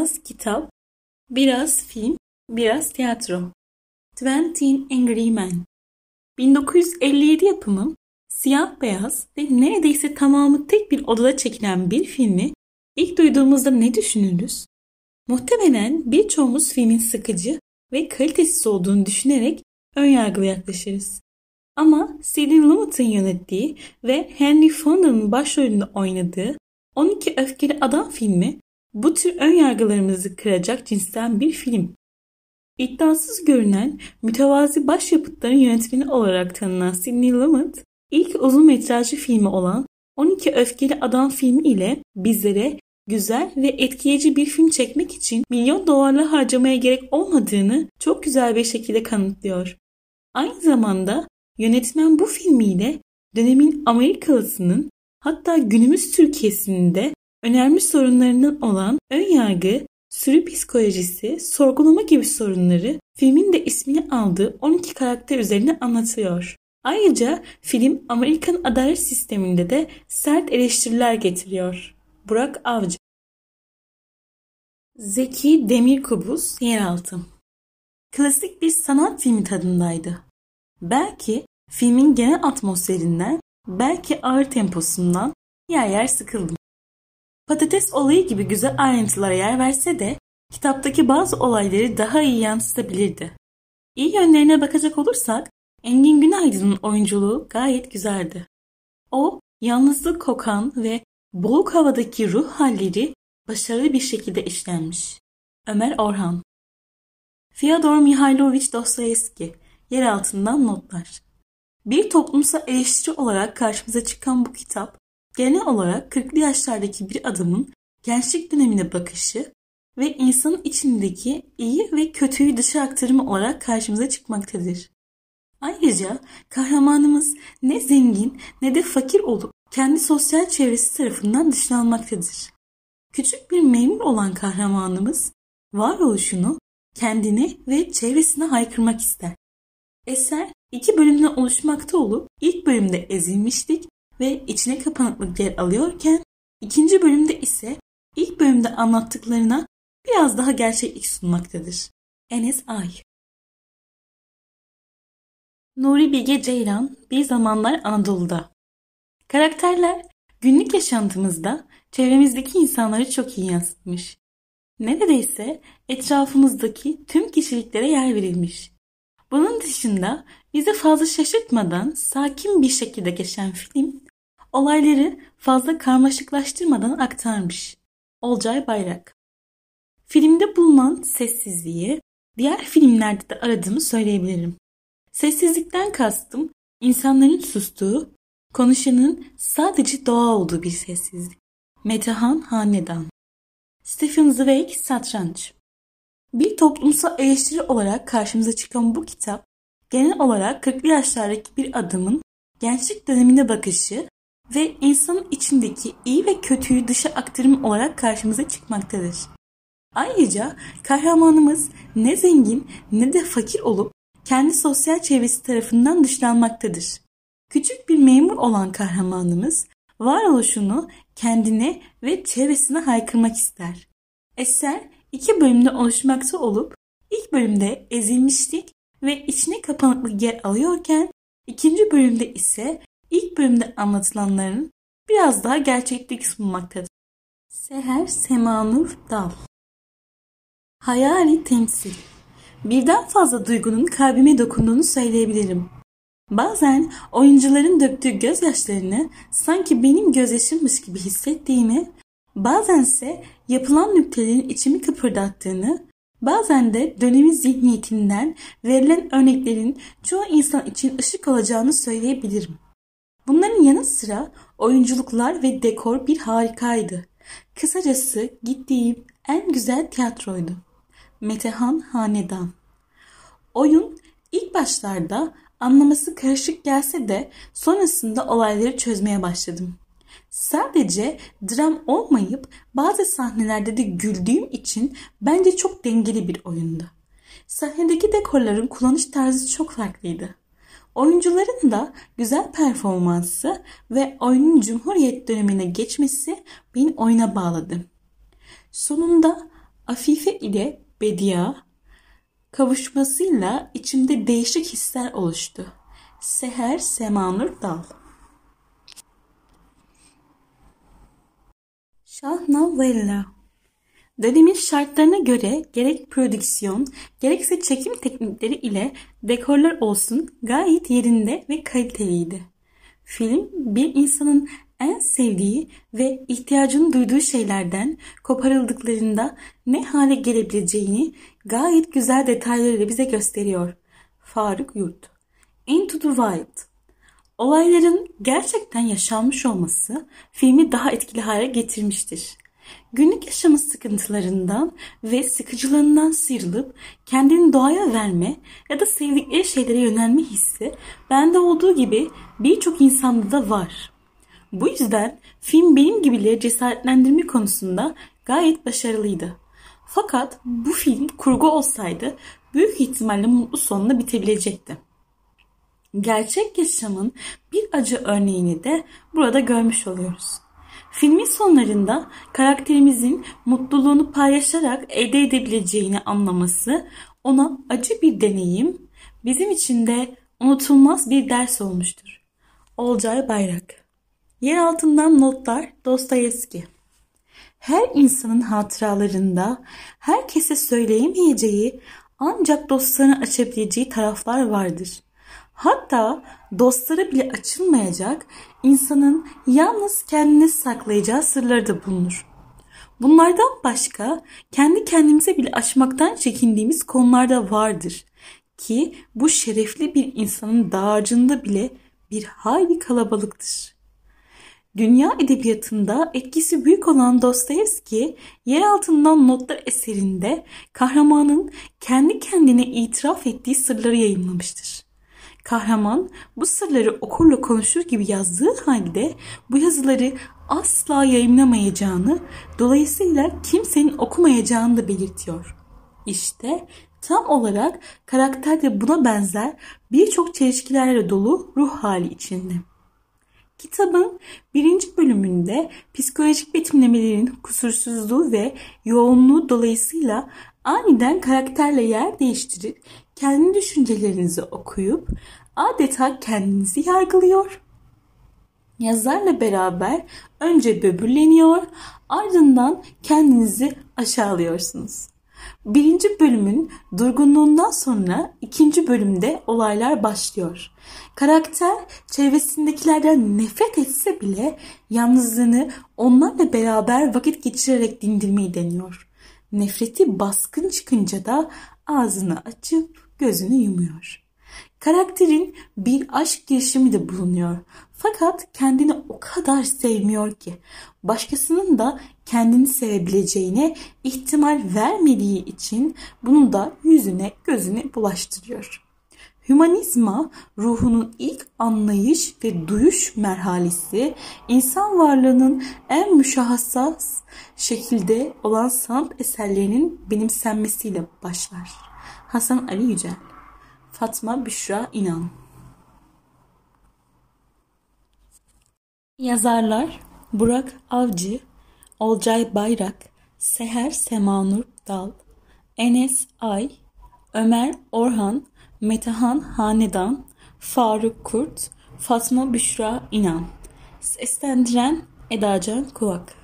Biraz kitap, biraz film, biraz tiyatro. Twenty Angry Men 1957 yapımı siyah beyaz ve neredeyse tamamı tek bir odada çekilen bir filmi ilk duyduğumuzda ne düşünürüz? Muhtemelen birçoğumuz filmin sıkıcı ve kalitesiz olduğunu düşünerek önyargılı yaklaşırız. Ama Sidney Lumet'in yönettiği ve Henry Fondan'ın başrolünde oynadığı 12 Öfkeli Adam filmi bu tür önyargılarımızı kıracak cinsten bir film. İddiasız görünen mütevazi başyapıtların yönetmeni olarak tanınan Sidney Lumet, ilk uzun metrajlı filmi olan 12 Öfkeli Adam filmi ile bizlere güzel ve etkileyici bir film çekmek için milyon dolarlar harcamaya gerek olmadığını çok güzel bir şekilde kanıtlıyor. Aynı zamanda yönetmen bu filmiyle dönemin Amerikalısının hatta günümüz Türkiye'sinin de önemli sorunlarından olan ön yargı, sürü psikolojisi, sorgulama gibi sorunları filmin de ismini aldığı 12 karakter üzerine anlatıyor. Ayrıca film Amerikan adalet sisteminde de sert eleştiriler getiriyor. Burak Avcı Zeki Demirkubuz Yeraltı Klasik bir sanat filmi tadındaydı. Belki filmin genel atmosferinden, belki ağır temposundan yer yer sıkıldım. Patates olayı gibi güzel ayrıntılara yer verse de kitaptaki bazı olayları daha iyi yansıtabilirdi. İyi yönlerine bakacak olursak Engin Günaydın'ın oyunculuğu gayet güzeldi. O yalnızlık kokan ve boğuk havadaki ruh halleri başarılı bir şekilde işlenmiş. Ömer Orhan Fyodor Mihailovich Dostoyevski Yer altından notlar Bir toplumsal eleştiri olarak karşımıza çıkan bu kitap genel olarak 40'lı yaşlardaki bir adamın gençlik dönemine bakışı ve insanın içindeki iyi ve kötüyü dışa aktarımı olarak karşımıza çıkmaktadır. Ayrıca kahramanımız ne zengin ne de fakir olup kendi sosyal çevresi tarafından dışlanmaktadır. Küçük bir memur olan kahramanımız varoluşunu kendine ve çevresine haykırmak ister. Eser iki bölümden oluşmakta olup ilk bölümde ezilmişlik ve içine kapanıklık yer alıyorken ikinci bölümde ise ilk bölümde anlattıklarına biraz daha gerçeklik sunmaktadır. Enes Ay Nuri Bilge Ceylan Bir Zamanlar Anadolu'da Karakterler günlük yaşantımızda çevremizdeki insanları çok iyi yansıtmış. Neredeyse etrafımızdaki tüm kişiliklere yer verilmiş. Bunun dışında bizi fazla şaşırtmadan sakin bir şekilde geçen film olayları fazla karmaşıklaştırmadan aktarmış. Olcay Bayrak Filmde bulunan sessizliği diğer filmlerde de aradığımı söyleyebilirim. Sessizlikten kastım insanların sustuğu, konuşanın sadece doğa olduğu bir sessizlik. Metehan Hanedan Stephen Zweig Satranç Bir toplumsal eleştiri olarak karşımıza çıkan bu kitap, genel olarak 40'lı yaşlardaki bir adamın gençlik dönemine bakışı ve insanın içindeki iyi ve kötüyü dışa aktarım olarak karşımıza çıkmaktadır. Ayrıca kahramanımız ne zengin ne de fakir olup kendi sosyal çevresi tarafından dışlanmaktadır. Küçük bir memur olan kahramanımız varoluşunu kendine ve çevresine haykırmak ister. Eser iki bölümde oluşmakta olup ilk bölümde ezilmişlik ve içine kapanıklık yer alıyorken ikinci bölümde ise ilk bölümde anlatılanların biraz daha gerçeklik sunmaktadır. Seher Semanur Dal Hayali temsil Birden fazla duygunun kalbime dokunduğunu söyleyebilirim. Bazen oyuncuların döktüğü gözyaşlarını sanki benim gözyaşımmış gibi hissettiğimi, bazense yapılan nüktelerin içimi kıpırdattığını, bazen de dönemin zihniyetinden verilen örneklerin çoğu insan için ışık olacağını söyleyebilirim. Bunların yanı sıra oyunculuklar ve dekor bir harikaydı. Kısacası gittiğim en güzel tiyatroydu. Metehan Hanedan Oyun ilk başlarda anlaması karışık gelse de sonrasında olayları çözmeye başladım. Sadece dram olmayıp bazı sahnelerde de güldüğüm için bence çok dengeli bir oyundu. Sahnedeki dekorların kullanış tarzı çok farklıydı. Oyuncuların da güzel performansı ve oyunun Cumhuriyet dönemine geçmesi beni oyuna bağladı. Sonunda Afife ile Bedia kavuşmasıyla içimde değişik hisler oluştu. Seher Semanur Dal Şah Novella Dönemin şartlarına göre gerek prodüksiyon gerekse çekim teknikleri ile dekorlar olsun gayet yerinde ve kaliteliydi. Film bir insanın en sevdiği ve ihtiyacını duyduğu şeylerden koparıldıklarında ne hale gelebileceğini gayet güzel detaylarıyla bize gösteriyor. Faruk Yurt Into the Wild Olayların gerçekten yaşanmış olması filmi daha etkili hale getirmiştir. Günlük yaşamı sıkıntılarından ve sıkıcılığından sıyrılıp kendini doğaya verme ya da sevdikleri şeylere yönelme hissi bende olduğu gibi birçok insanda da var. Bu yüzden film benim gibileri cesaretlendirme konusunda gayet başarılıydı. Fakat bu film kurgu olsaydı büyük ihtimalle mutlu sonla bitebilecekti. Gerçek yaşamın bir acı örneğini de burada görmüş oluyoruz. Filmin sonlarında karakterimizin mutluluğunu paylaşarak elde edebileceğini anlaması ona acı bir deneyim, bizim için de unutulmaz bir ders olmuştur. Olcay Bayrak Yer altından notlar Dostoyevski Her insanın hatıralarında herkese söyleyemeyeceği ancak dostlarına açabileceği taraflar vardır. Hatta dostları bile açılmayacak insanın yalnız kendini saklayacağı sırları da bulunur. Bunlardan başka kendi kendimize bile açmaktan çekindiğimiz konularda vardır ki bu şerefli bir insanın dağarcığında bile bir hayli kalabalıktır. Dünya edebiyatında etkisi büyük olan Dostoyevski, Yer Altından Notlar eserinde kahramanın kendi kendine itiraf ettiği sırları yayınlamıştır. Kahraman bu sırları okurla konuşur gibi yazdığı halde bu yazıları asla yayınlamayacağını, dolayısıyla kimsenin okumayacağını da belirtiyor. İşte tam olarak karakterde buna benzer birçok çelişkilerle dolu ruh hali içinde. Kitabın birinci bölümünde psikolojik betimlemelerin kusursuzluğu ve yoğunluğu dolayısıyla aniden karakterle yer değiştirip kendi düşüncelerinizi okuyup adeta kendinizi yargılıyor. Yazarla beraber önce böbürleniyor ardından kendinizi aşağılıyorsunuz. Birinci bölümün durgunluğundan sonra ikinci bölümde olaylar başlıyor. Karakter çevresindekilerden nefret etse bile yalnızlığını onlarla beraber vakit geçirerek dindirmeyi deniyor. Nefreti baskın çıkınca da ağzını açıp gözünü yumuyor. Karakterin bir aşk girişimi de bulunuyor. Fakat kendini o kadar sevmiyor ki başkasının da kendini sevebileceğine ihtimal vermediği için bunu da yüzüne gözüne bulaştırıyor. Hümanizma ruhunun ilk anlayış ve duyuş merhalesi insan varlığının en müşahassas şekilde olan sanat eserlerinin benimsenmesiyle başlar. Hasan Ali Yücel. Fatma Büşra İnan. Yazarlar Burak Avcı Olcay Bayrak Seher Semanur Dal Enes Ay Ömer Orhan Metehan Hanedan Faruk Kurt Fatma Büşra İnan. Seslendiren Edacan Kuvak